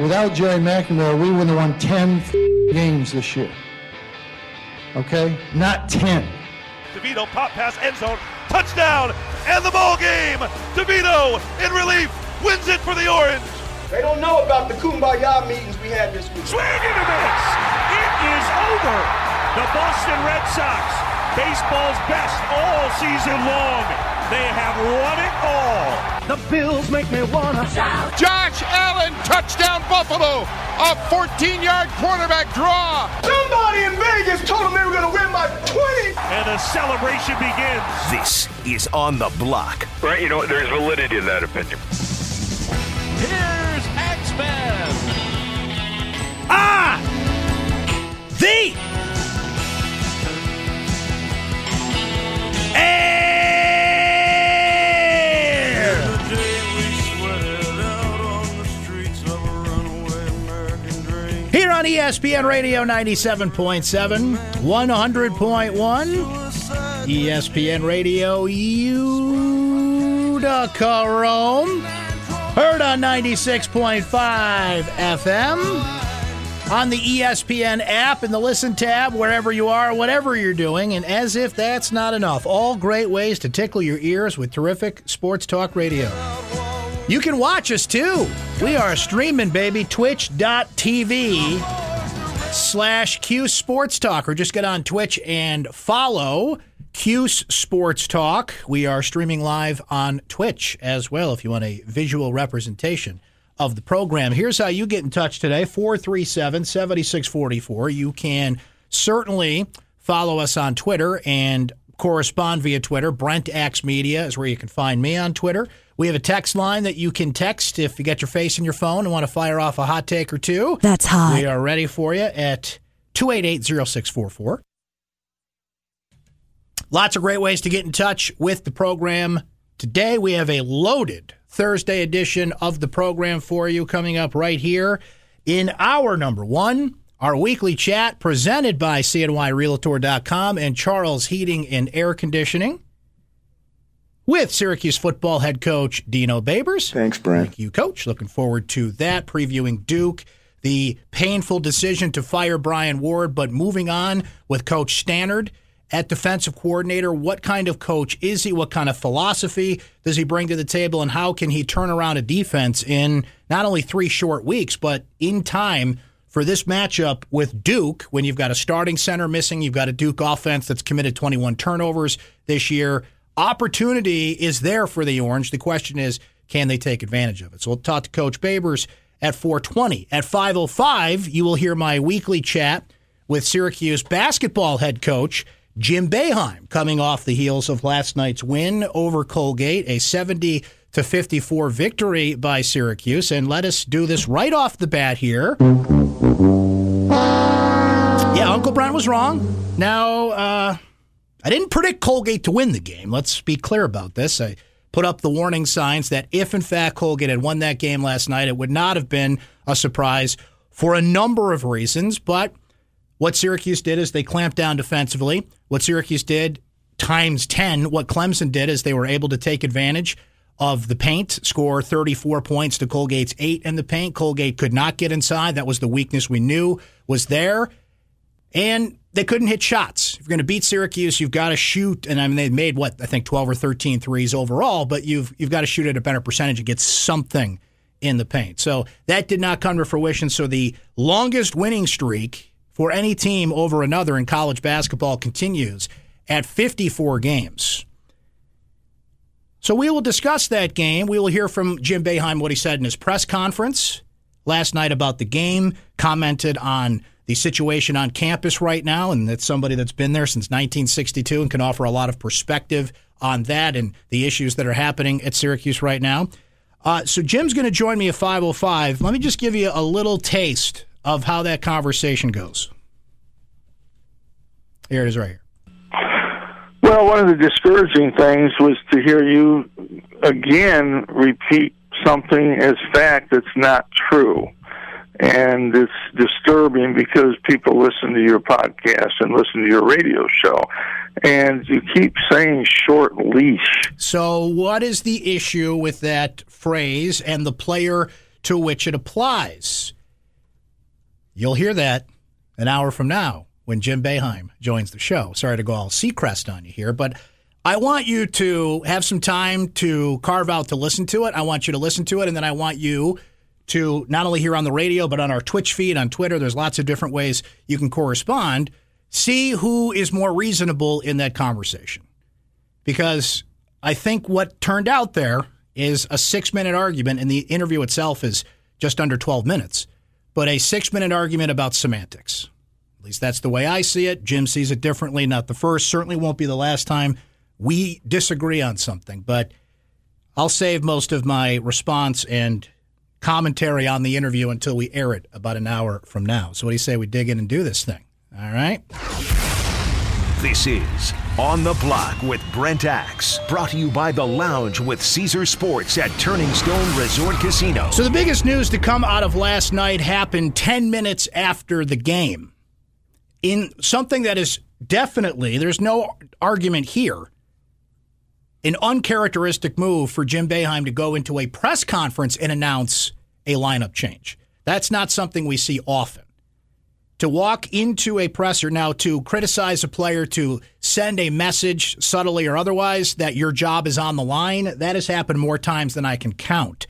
Without Jerry McNamara, we wouldn't have won 10 games this year. Okay? Not 10. DeVito pop pass end zone, touchdown, and the ball game. DeVito in relief wins it for the Orange. They don't know about the kumbaya meetings we had this week. Swing and a miss. It is over. The Boston Red Sox, baseball's best all season long. They have won it all. The Bills make me wanna shout. Josh Allen, touchdown Buffalo. A 14-yard quarterback draw. Somebody in Vegas told them they were going to win by 20. And the celebration begins. This is on the block. Right, you know, there's validity in that opinion. ESPN Radio 97.7, 100.1, ESPN Radio Utica Rome. Heard on 96.5 FM, on the ESPN app, in the Listen tab, wherever you are, whatever you're doing. And as if that's not enough, all great ways to tickle your ears with terrific sports talk radio. You can watch us too. We are streaming, baby. Twitch.tv slash Q Sports Talk. Or just get on Twitch and follow Q Sports Talk. We are streaming live on Twitch as well if you want a visual representation of the program. Here's how you get in touch today 437 7644. You can certainly follow us on Twitter and correspond via Twitter. Brent Axe Media is where you can find me on Twitter. We have a text line that you can text if you get your face in your phone and want to fire off a hot take or two. That's hot. We are ready for you at 288 0644. Lots of great ways to get in touch with the program. Today we have a loaded Thursday edition of the program for you coming up right here in our number one, our weekly chat presented by CNYRealtor.com and Charles Heating and Air Conditioning with Syracuse football head coach Dino Babers. Thanks, Brent. Thank you, coach. Looking forward to that. Previewing Duke, the painful decision to fire Brian Ward, but moving on with Coach Stanard at defensive coordinator. What kind of coach is he? What kind of philosophy does he bring to the table? And how can he turn around a defense in not only three short weeks, but in time for this matchup with Duke when you've got a starting center missing, you've got a Duke offense that's committed 21 turnovers this year. Opportunity is there for the Orange. The question is, can they take advantage of it? So we'll talk to Coach Babers at 420. At 505, you will hear my weekly chat with Syracuse basketball head coach Jim Boeheim coming off the heels of last night's win over Colgate, a 70 to 54 victory by Syracuse. And let us do this right off the bat here. Yeah, Uncle Brent was wrong. Now, uh, I didn't predict Colgate to win the game. Let's be clear about this. I put up the warning signs that if, in fact, Colgate had won that game last night, it would not have been a surprise for a number of reasons. But what Syracuse did is they clamped down defensively. What Syracuse did times 10, what Clemson did is they were able to take advantage of the paint, score 34 points to Colgate's 8 in the paint. Colgate could not get inside. That was the weakness we knew was there. And they couldn't hit shots. If you're going to beat Syracuse, you've got to shoot. And I mean, they made what I think 12 or 13 threes overall, but you've you've got to shoot at a better percentage and get something in the paint. So that did not come to fruition. So the longest winning streak for any team over another in college basketball continues at 54 games. So we will discuss that game. We will hear from Jim Boeheim what he said in his press conference last night about the game, commented on the situation on campus right now, and that's somebody that's been there since 1962 and can offer a lot of perspective on that and the issues that are happening at Syracuse right now. Uh, so Jim's going to join me at 5:05. Let me just give you a little taste of how that conversation goes. Here it is, right here. Well, one of the discouraging things was to hear you again repeat something as fact that's not true. And it's disturbing because people listen to your podcast and listen to your radio show. And you keep saying short leash. So, what is the issue with that phrase and the player to which it applies. You'll hear that an hour from now when Jim Boeheim joins the show. Sorry to go all Seacrest on you here, but I want you to have some time to carve out to listen to it. I want you to listen to it, and then I want you to not only hear on the radio, but on our Twitch feed, on Twitter. There's lots of different ways you can correspond. See who is more reasonable in that conversation. Because I think what turned out there is a six minute argument, and the interview itself is just under 12 minutes, but a six minute argument about semantics. At least that's the way I see it. Jim sees it differently. Not the first, certainly won't be the last time we disagree on something, but I'll save most of my response and commentary on the interview until we air it about an hour from now. So, what do you say we dig in and do this thing? All right. This is On the Block with Brent Axe, brought to you by The Lounge with Caesar Sports at Turning Stone Resort Casino. So, the biggest news to come out of last night happened 10 minutes after the game. In something that is definitely, there's no argument here, an uncharacteristic move for Jim Boeheim to go into a press conference and announce a lineup change. That's not something we see often. To walk into a presser now to criticize a player, to send a message subtly or otherwise that your job is on the line, that has happened more times than I can count.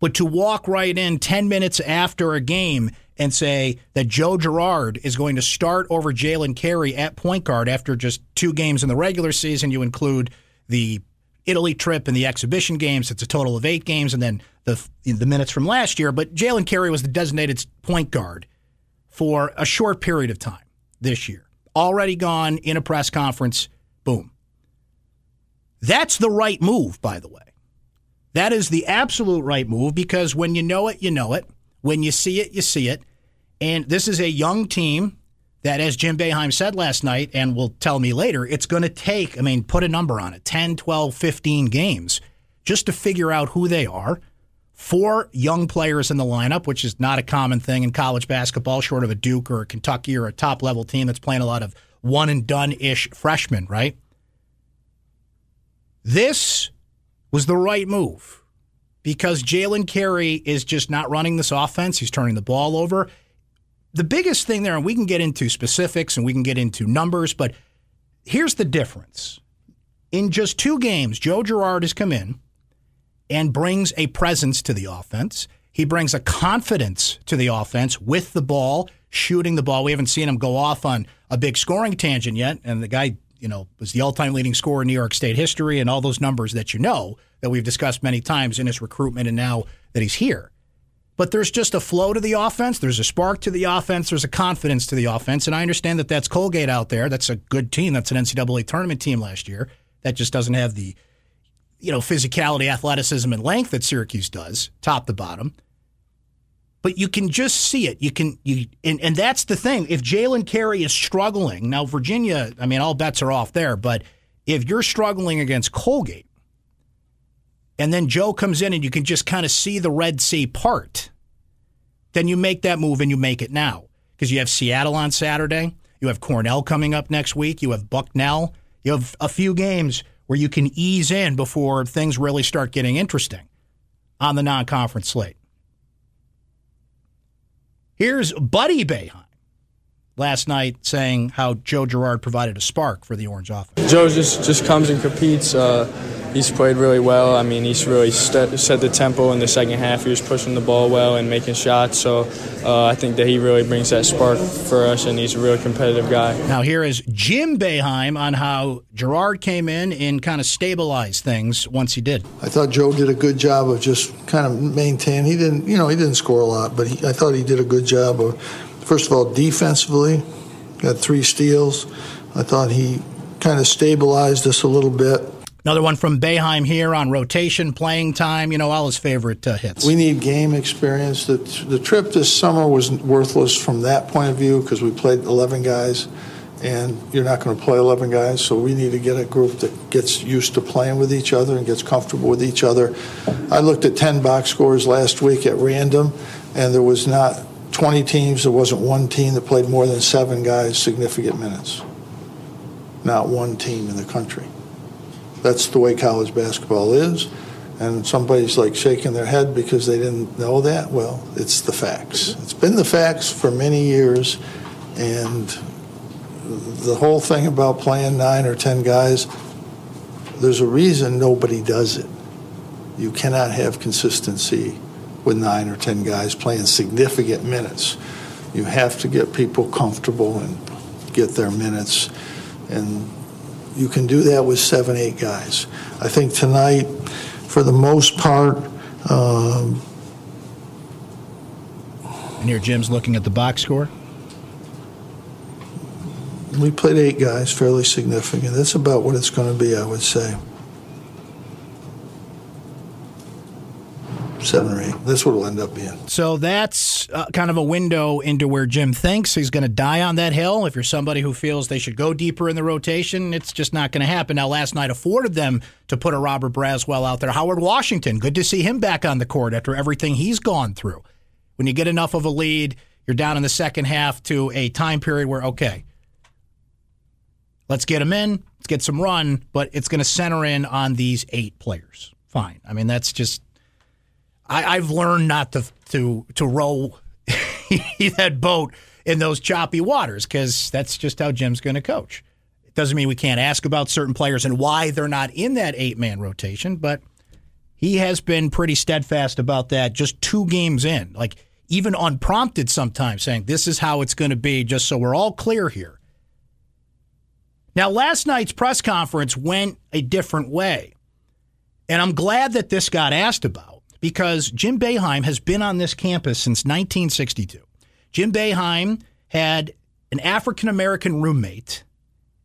But to walk right in 10 minutes after a game and say that Joe Girard is going to start over Jalen Carey at point guard after just two games in the regular season, you include the Italy trip and the exhibition games. It's a total of eight games, and then the the minutes from last year. But Jalen Carey was the designated point guard for a short period of time this year. Already gone in a press conference. Boom. That's the right move, by the way. That is the absolute right move because when you know it, you know it. When you see it, you see it. And this is a young team that, as Jim Boeheim said last night and will tell me later, it's going to take, I mean, put a number on it 10, 12, 15 games just to figure out who they are. Four young players in the lineup, which is not a common thing in college basketball, short of a Duke or a Kentucky or a top level team that's playing a lot of one and done ish freshmen, right? This was the right move because Jalen Carey is just not running this offense. He's turning the ball over the biggest thing there, and we can get into specifics and we can get into numbers, but here's the difference. In just two games, Joe Girard has come in and brings a presence to the offense. He brings a confidence to the offense with the ball, shooting the ball. We haven't seen him go off on a big scoring tangent yet, and the guy, you know, was the all-time leading scorer in New York State history and all those numbers that you know that we've discussed many times in his recruitment and now that he's here but there's just a flow to the offense. There's a spark to the offense. There's a confidence to the offense. And I understand that that's Colgate out there. That's a good team. That's an NCAA tournament team last year. That just doesn't have the, you know, physicality, athleticism, and length that Syracuse does, top to bottom. But you can just see it. You can you and, and that's the thing. If Jalen Carey is struggling now, Virginia. I mean, all bets are off there. But if you're struggling against Colgate, and then Joe comes in and you can just kind of see the Red Sea part, then you make that move and you make it now. Because you have Seattle on Saturday, you have Cornell coming up next week, you have Bucknell, you have a few games where you can ease in before things really start getting interesting on the non conference slate. Here's Buddy Boeheim last night saying how Joe Girard provided a spark for the Orange offense. Joe just, just comes and competes. Uh, he's played really well. I mean, he's really st- set the tempo in the second half. He was pushing the ball well and making shots. So uh, I think that he really brings that spark for us, and he's a really competitive guy. Now, here is Jim Boeheim on how Girard came in and kind of stabilized things once he did. I thought Joe did a good job of just kind of maintaining. He didn't, you know, he didn't score a lot, but he, I thought he did a good job of, first of all, defensively, got three steals. I thought he kind of stabilized us a little bit. Another one from Boeheim here on rotation, playing time, you know, all his favorite uh, hits. We need game experience. The, the trip this summer was worthless from that point of view because we played 11 guys, and you're not going to play 11 guys, so we need to get a group that gets used to playing with each other and gets comfortable with each other. I looked at 10 box scores last week at random, and there was not 20 teams, there wasn't one team that played more than seven guys significant minutes. Not one team in the country. That's the way college basketball is. and somebody's like shaking their head because they didn't know that, well, it's the facts. It's been the facts for many years, and the whole thing about playing nine or ten guys, there's a reason nobody does it. You cannot have consistency with nine or ten guys playing significant minutes. You have to get people comfortable and get their minutes, and you can do that with seven, eight guys. I think tonight, for the most part, um, And here Jim's looking at the box score. we played eight guys, fairly significant. That's about what it's going to be, I would say. Seven or eight. That's what it'll end up being. So that's uh, kind of a window into where Jim thinks he's going to die on that hill. If you're somebody who feels they should go deeper in the rotation, it's just not going to happen. Now, last night afforded them to put a Robert Braswell out there. Howard Washington, good to see him back on the court after everything he's gone through. When you get enough of a lead, you're down in the second half to a time period where, okay, let's get him in, let's get some run, but it's going to center in on these eight players. Fine. I mean, that's just I, I've learned not to to to row that boat in those choppy waters because that's just how Jim's going to coach. It doesn't mean we can't ask about certain players and why they're not in that eight man rotation, but he has been pretty steadfast about that just two games in, like even unprompted sometimes, saying this is how it's going to be, just so we're all clear here. Now, last night's press conference went a different way, and I'm glad that this got asked about because Jim Boeheim has been on this campus since 1962. Jim Boeheim had an African American roommate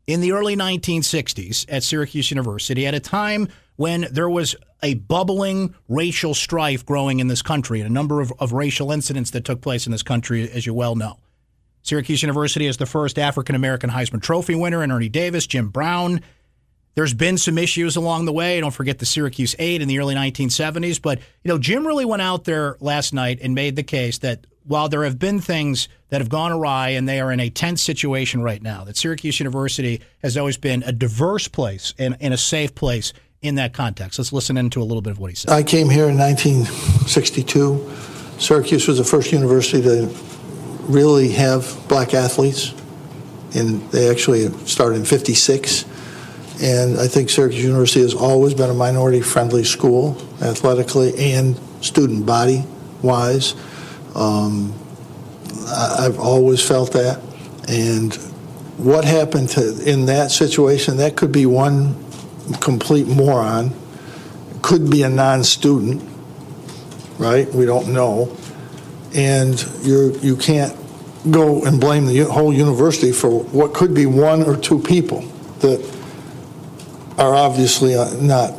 in the early 1960s at Syracuse University at a time when there was a bubbling racial strife growing in this country and a number of, of racial incidents that took place in this country, as you well know. Syracuse University is the first African American Heisman Trophy winner, and Ernie Davis, Jim Brown. There's been some issues along the way. Don't forget the Syracuse Eight in the early 1970s. But, you know, Jim really went out there last night and made the case that while there have been things that have gone awry and they are in a tense situation right now, that Syracuse University has always been a diverse place and, and a safe place in that context. Let's listen into a little bit of what he said. I came here in 1962. Syracuse was the first university to really have black athletes, and they actually started in 56. And I think Syracuse University has always been a minority friendly school, athletically and student body wise. Um, I've always felt that. And what happened to, in that situation, that could be one complete moron, could be a non student, right? We don't know. And you're, you can't go and blame the whole university for what could be one or two people that are obviously uh, not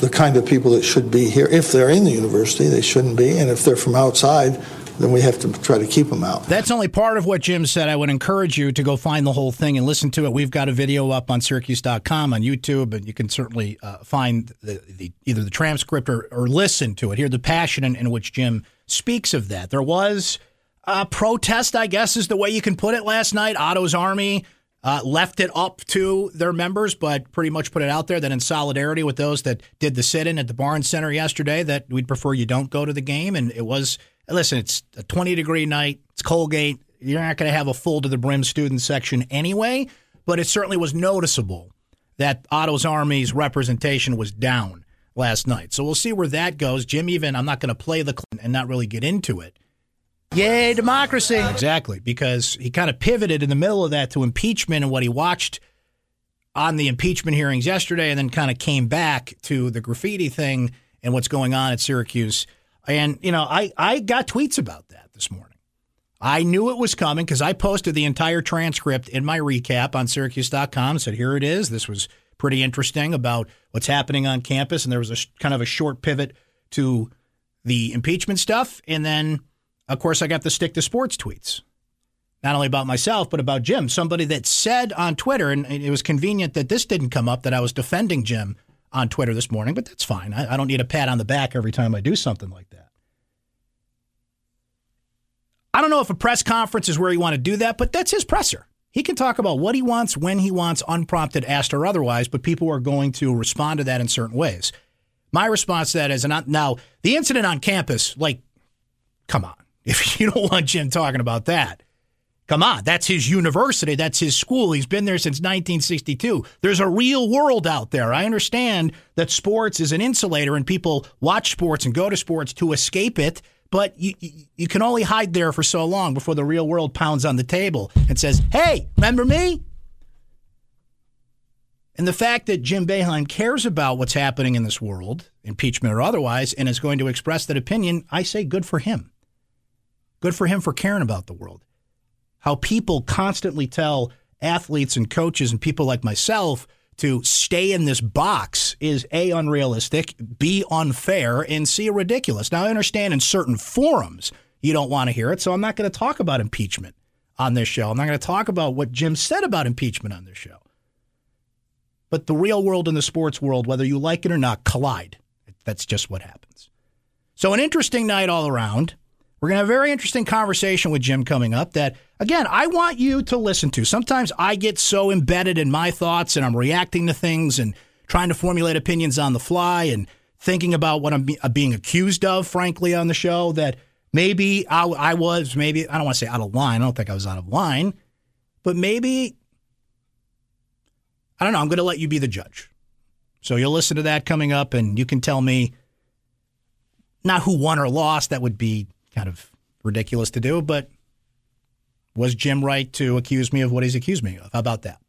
the kind of people that should be here. If they're in the university, they shouldn't be. And if they're from outside, then we have to try to keep them out. That's only part of what Jim said. I would encourage you to go find the whole thing and listen to it. We've got a video up on Syracuse.com on YouTube, and you can certainly uh, find the, the, either the transcript or, or, listen to it. Hear the passion in, in which Jim speaks of that. There was a protest, I guess, is the way you can put it last night. Otto's Army uh, left it up to their members, but pretty much put it out there that in solidarity with those that did the sit in at the Barnes Center yesterday, that we'd prefer you don't go to the game. And it was, listen, it's a 20 degree night, it's Colgate. You're not going to have a full to the brim student section anyway, but it certainly was noticeable that Otto's Army's representation was down last night. So we'll see where that goes. Jim, even, I'm not going to play the and not really get into it. Yay, democracy. Exactly, because he kind of pivoted in the middle of that to impeachment and what he watched on the impeachment hearings yesterday, and then kind of came back to the graffiti thing and what's going on at Syracuse. And, you know, I, I got tweets about that this morning. I knew it was coming because I posted the entire transcript in my recap on Syracuse.com. Said, here it is. This was pretty interesting about what's happening on campus. And there was a kind of a short pivot to the impeachment stuff. And then of course, I got the stick to sports tweets, not only about myself, but about Jim. Somebody that said on Twitter, and it was convenient that this didn't come up, that I was defending Jim on Twitter this morning, but that's fine. I, I don't need a pat on the back every time I do something like that. I don't know if a press conference is where you want to do that, but that's his presser. He can talk about what he wants, when he wants, unprompted, asked, or otherwise, but people are going to respond to that in certain ways. My response to that is, now the incident on campus, like, come on. If you don't want Jim talking about that, come on. That's his university. That's his school. He's been there since 1962. There's a real world out there. I understand that sports is an insulator and people watch sports and go to sports to escape it but you, you can only hide there for so long before the real world pounds on the table and says, hey, remember me? And the fact that Jim Boeheim cares about what's happening in this world, impeachment or otherwise, and is going to express that opinion, I say good for him. Good for him for caring about the world. How people constantly tell athletes and coaches and people like myself to stay in this box is A, unrealistic, B, unfair, and C, ridiculous. Now, I understand in certain forums you don't want to hear it, so I'm not going to talk about impeachment on this show. I'm not going to talk about what Jim said about impeachment on this show. But the real world and the sports world, whether you like it or not, collide. That's just what happens. So, an interesting night all around. We're going to have a very interesting conversation with Jim coming up that, again, I want you to listen to. Sometimes I get so embedded in my thoughts and I'm reacting to things and trying to formulate opinions on the fly and thinking about what I'm be- uh, being accused of, frankly, on the show that maybe I, I was, maybe, I don't want to say out of line. I don't think I was out of line, but maybe, I don't know, I'm going to let you be the judge. So you'll listen to that coming up and you can tell me not who won or lost. That would be kind of ridiculous to do, but was Jim right to accuse me of what he's accused me of? How about that?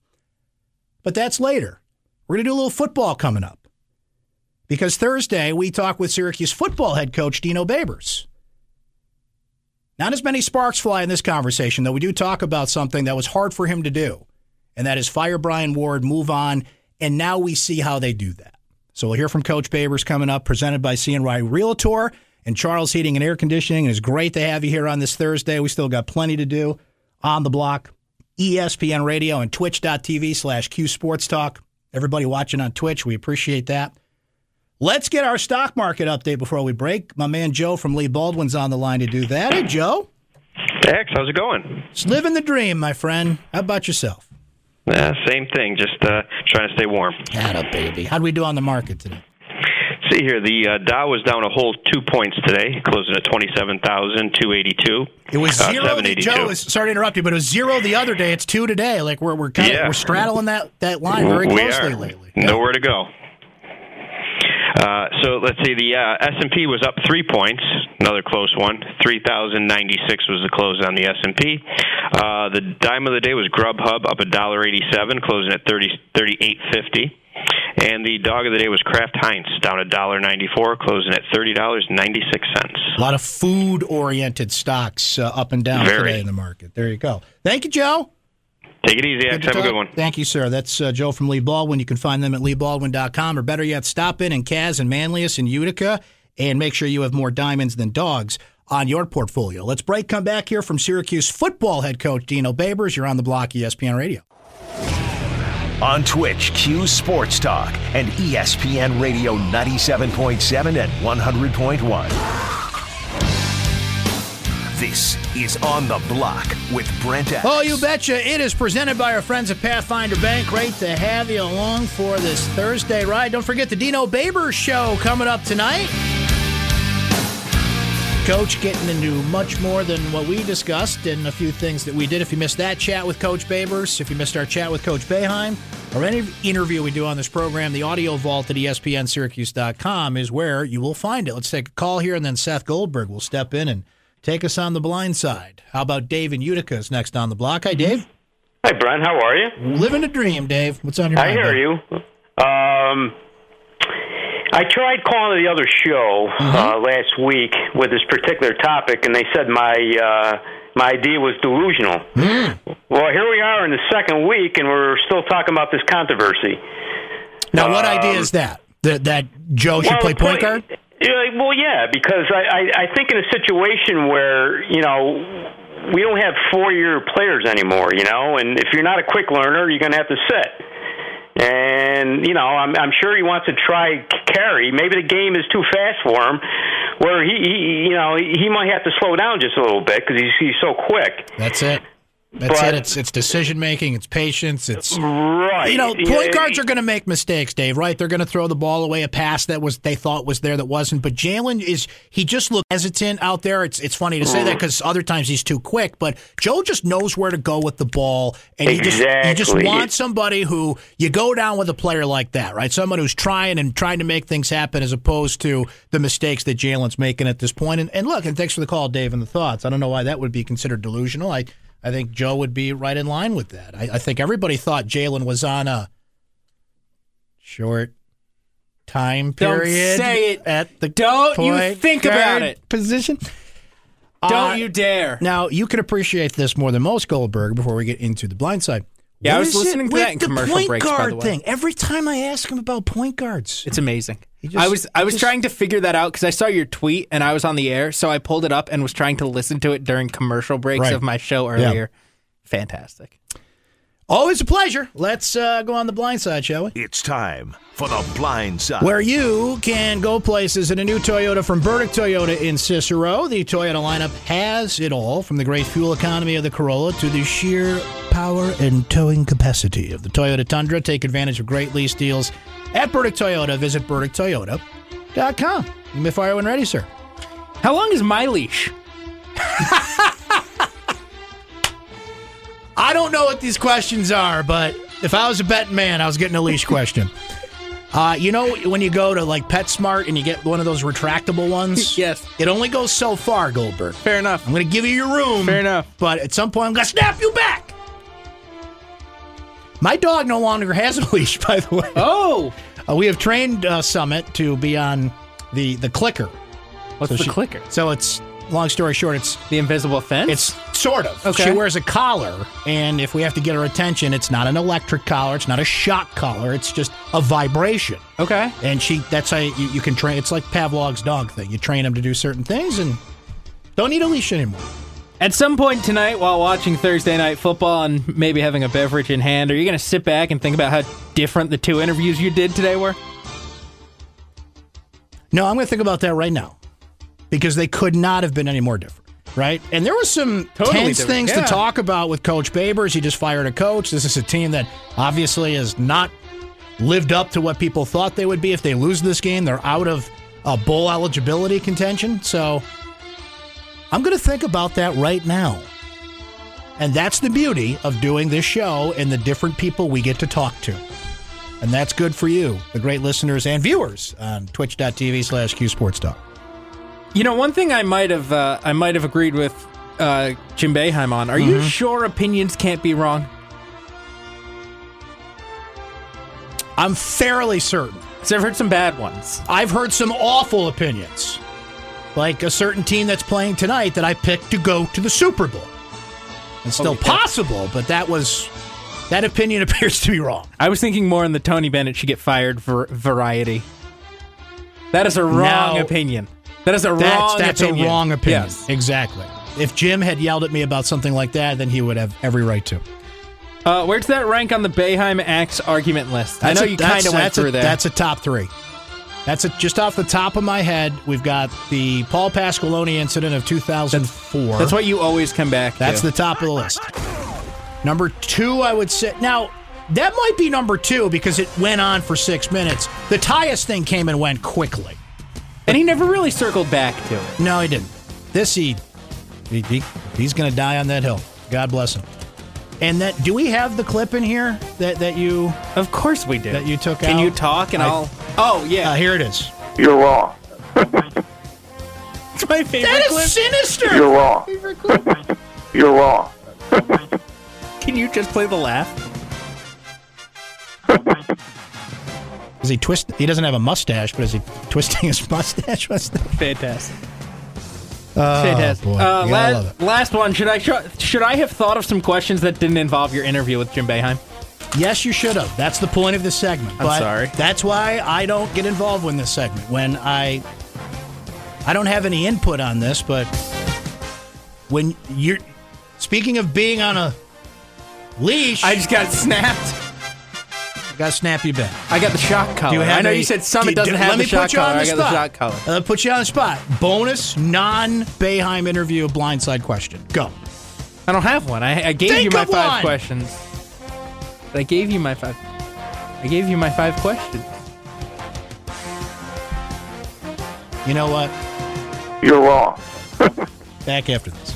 But that's later. We're going to do a little football coming up. Because Thursday, we talk with Syracuse football head coach Dino Babers. Not as many sparks fly in this conversation, though we do talk about something that was hard for him to do, and that is fire Brian Ward, move on, and now we see how they do that. So we'll hear from Coach Babers coming up, presented by CNY Realtor and Charles Heating and Air Conditioning. And it's great to have you here on this Thursday. We still got plenty to do on the block. ESPN Radio and twitch.tv slash Q Sports Talk. Everybody watching on Twitch, we appreciate that. Let's get our stock market update before we break. My man Joe from Lee Baldwin's on the line to do that. Hey, Joe. X, how's it going? Just living the dream, my friend. How about yourself? Uh, same thing, just uh, trying to stay warm. Atta baby. How'd we do on the market today? See here. The uh, Dow was down a whole two points today, closing at twenty-seven thousand two eighty-two. It was uh, zero. Uh, Joe, sorry to interrupt you, but it was zero the other day. It's two today. Like we're we're kind of yeah. we're straddling that that line very closely lately. Nowhere to go. Uh, so let's see. The uh, S and P was up three points, another close one. Three thousand ninety six was the close on the S and P. Uh, the dime of the day was Grubhub, up a dollar eighty seven, closing at thirty thirty eight fifty. And the dog of the day was Kraft Heinz, down a dollar ninety four, closing at thirty dollars ninety six cents. A lot of food oriented stocks uh, up and down Very. today in the market. There you go. Thank you, Joe. Take it easy, X. Have a good one. Thank you, sir. That's uh, Joe from Lee Baldwin. You can find them at leebaldwin.com, or better yet, stop in in Kaz and Manlius and Utica, and make sure you have more diamonds than dogs on your portfolio. Let's break. Come back here from Syracuse football head coach Dino Babers. You're on the block, ESPN Radio. On Twitch, Q Sports Talk and ESPN Radio 97.7 and 100.1. This is On the Block with Brent Axe. Oh, you betcha. It is presented by our friends at Pathfinder Bank. Great to have you along for this Thursday ride. Don't forget the Dino Babers show coming up tonight. Coach getting into much more than what we discussed and a few things that we did. If you missed that chat with Coach Babers, if you missed our chat with Coach Boeheim, or any interview we do on this program, the audio vault at ESPNSyracuse.com is where you will find it. Let's take a call here, and then Seth Goldberg will step in and take us on the blind side. How about Dave and Utica is next on the block? Hi, Dave. Hi, Brian. How are you? Living a dream, Dave. What's on your I mind? I hear you. Um, I tried calling the other show mm-hmm. uh, last week with this particular topic, and they said my uh, my idea was delusional. Mm. Well, here we are in the second week, and we're still talking about this controversy. Now, what um, idea is that? That that Joe should well, play point guard? Yeah, well, yeah, because I, I I think in a situation where you know we don't have four year players anymore, you know, and if you're not a quick learner, you're going to have to sit. And you know, I'm, I'm sure he wants to try carry. Maybe the game is too fast for him, where he, he you know, he might have to slow down just a little bit because he's, he's so quick. That's it. That's but, it. It's it's decision making. It's patience. It's right. You know, Yeah, point guards are going to make mistakes, Dave. Right? They're going to throw the ball away, a pass that was they thought was there that wasn't. But Jalen is he just looked hesitant out there. It's it's funny to say that mm. because other times he's too quick. But Joe just knows where to go with the ball, and you just you just want somebody who you go down with a player like that, right? Someone who's trying and trying to make things happen as opposed to the mistakes that Jalen's making at this point. And, and look, and thanks for the call, Dave, and the thoughts. I don't know why that would be considered delusional. I I think Joe would be right in line with that. I, I think everybody thought Jalen was on a short time period. Don't say it. at the Don't you think about it. position. Don't Uh, you dare. Now you can appreciate this more than most, Goldberg. Before we get into the blind side. Yeah, I was listening to that in commercial point breaks, by the way. thing. Every time I ask him about point guards, It's amazing. He just- I was I was just- trying to figure that out because I saw your tweet and I was on the air, so I pulled it up and was trying to listen to it during commercial breaks Right. of my show earlier. Fantastic. always a pleasure. Let's uh, go on the blind side, shall we? It's time for the blind side. Where you can go places in a new Toyota from Burdick Toyota in Cicero. The Toyota lineup has it all from the great fuel economy of the Corolla to the sheer power and towing capacity of the Toyota Tundra. Take advantage of great lease deals at Burdick Toyota. Visit burdicktoyota.com. You may fire when ready, sir. How long is my leash? I don't know what these questions are, but if I was a betting man, I was getting a leash question. Uh, you know when you go to like PetSmart and you get one of those retractable ones? Yes. It only goes so far, Goldberg. Fair enough. I'm going to give you your room. Fair enough. But at some point, I'm going to snap you back. My dog no longer has a leash, by the way. Oh, Uh, we have trained uh, Summit to be on the the clicker. what's So the she- clicker? So it's long story short, it's The invisible fence. it's sort of. Okay. She wears a collar, and if we have to get her attention, it's not an electric collar. It's not a shock collar. It's just a vibration. okay. And she, that's how you, you can train. It's like Pavlov's dog thing. You train them to do certain things, and don't need a leash anymore. At some point tonight, while watching Thursday night football and maybe having a beverage in hand, are you going to sit back and think about how different the two interviews you did today were? No, I'm going to think about that right now, because they could not have been any more different. Right, and there was some Totally tense different, things yeah. to talk about with Coach Babers. He just fired a coach. This is a team that obviously has not lived up to what people thought they would be. If they lose this game, they're out of uh, bowl eligibility contention. So I'm going to think about that right now. And that's the beauty of doing this show and the different people we get to talk to. And that's good for you, the great listeners and viewers on twitch.tv slash Q Sports Talk. You know, one thing I might have uh, I might have agreed with uh, Jim Boeheim on. Are you sure opinions can't be wrong? I'm fairly certain. Because I've heard some bad ones. I've heard some awful opinions, like a certain team that's playing tonight that I picked to go to the Super Bowl. It's still possible, but that was that opinion appears to be wrong. I was thinking more in the Tony Bennett should get fired for variety. That is a wrong Now- opinion. That is a That's, wrong that's opinion. a wrong opinion. Yes. Exactly. If Jim had yelled at me about something like that, then he would have every right to. Uh, where does that rank on the Boeheim Axe argument list? I know a- you kind of went that's a- through there. That's a top three. That's a, just off the top of my head. We've got the Paul Pasqualoni incident of 2004. That's what you always come back That's to. the top of the list. Number two, I would say. Now, that might be number two because it went on for six minutes. The Tyus thing came and went quickly. and he never really circled back to it. No, he didn't. This he, he, he he's going to die on that hill. God bless him. And that, do we have the clip in here that that you Of course we do. that you took Can out? you talk and I- I, will Oh yeah, Uh, here it is. You're wrong. it's my favorite That clip. is sinister. You're wrong. You're wrong. Can you just play the laugh? Is he twist? He doesn't have a mustache, but is he twisting his mustache? What's that? Fantastic. Oh, Fantastic. boy. Uh, la- it. last one. Should I sh- should I have thought of some questions that didn't involve your interview with Jim Boeheim? Yes, you should have. That's the point of this segment. I'm but sorry. That's why I don't get involved in this segment. When I I don't have any input on this, but when you're speaking of being on a leash, I just got snapped. Gotta snap you back. I got the shock collar. Do you have I know you said Summit do- doesn't do- have let the me shock put you on the I got the spot. shock collar. Uh, put you on the spot. Bonus non Boeheim interview blindside question. Go. I don't have one. I, I gave Think you my five one! questions. I gave you my five. I gave you my five questions. You know what? You're wrong. Back after this.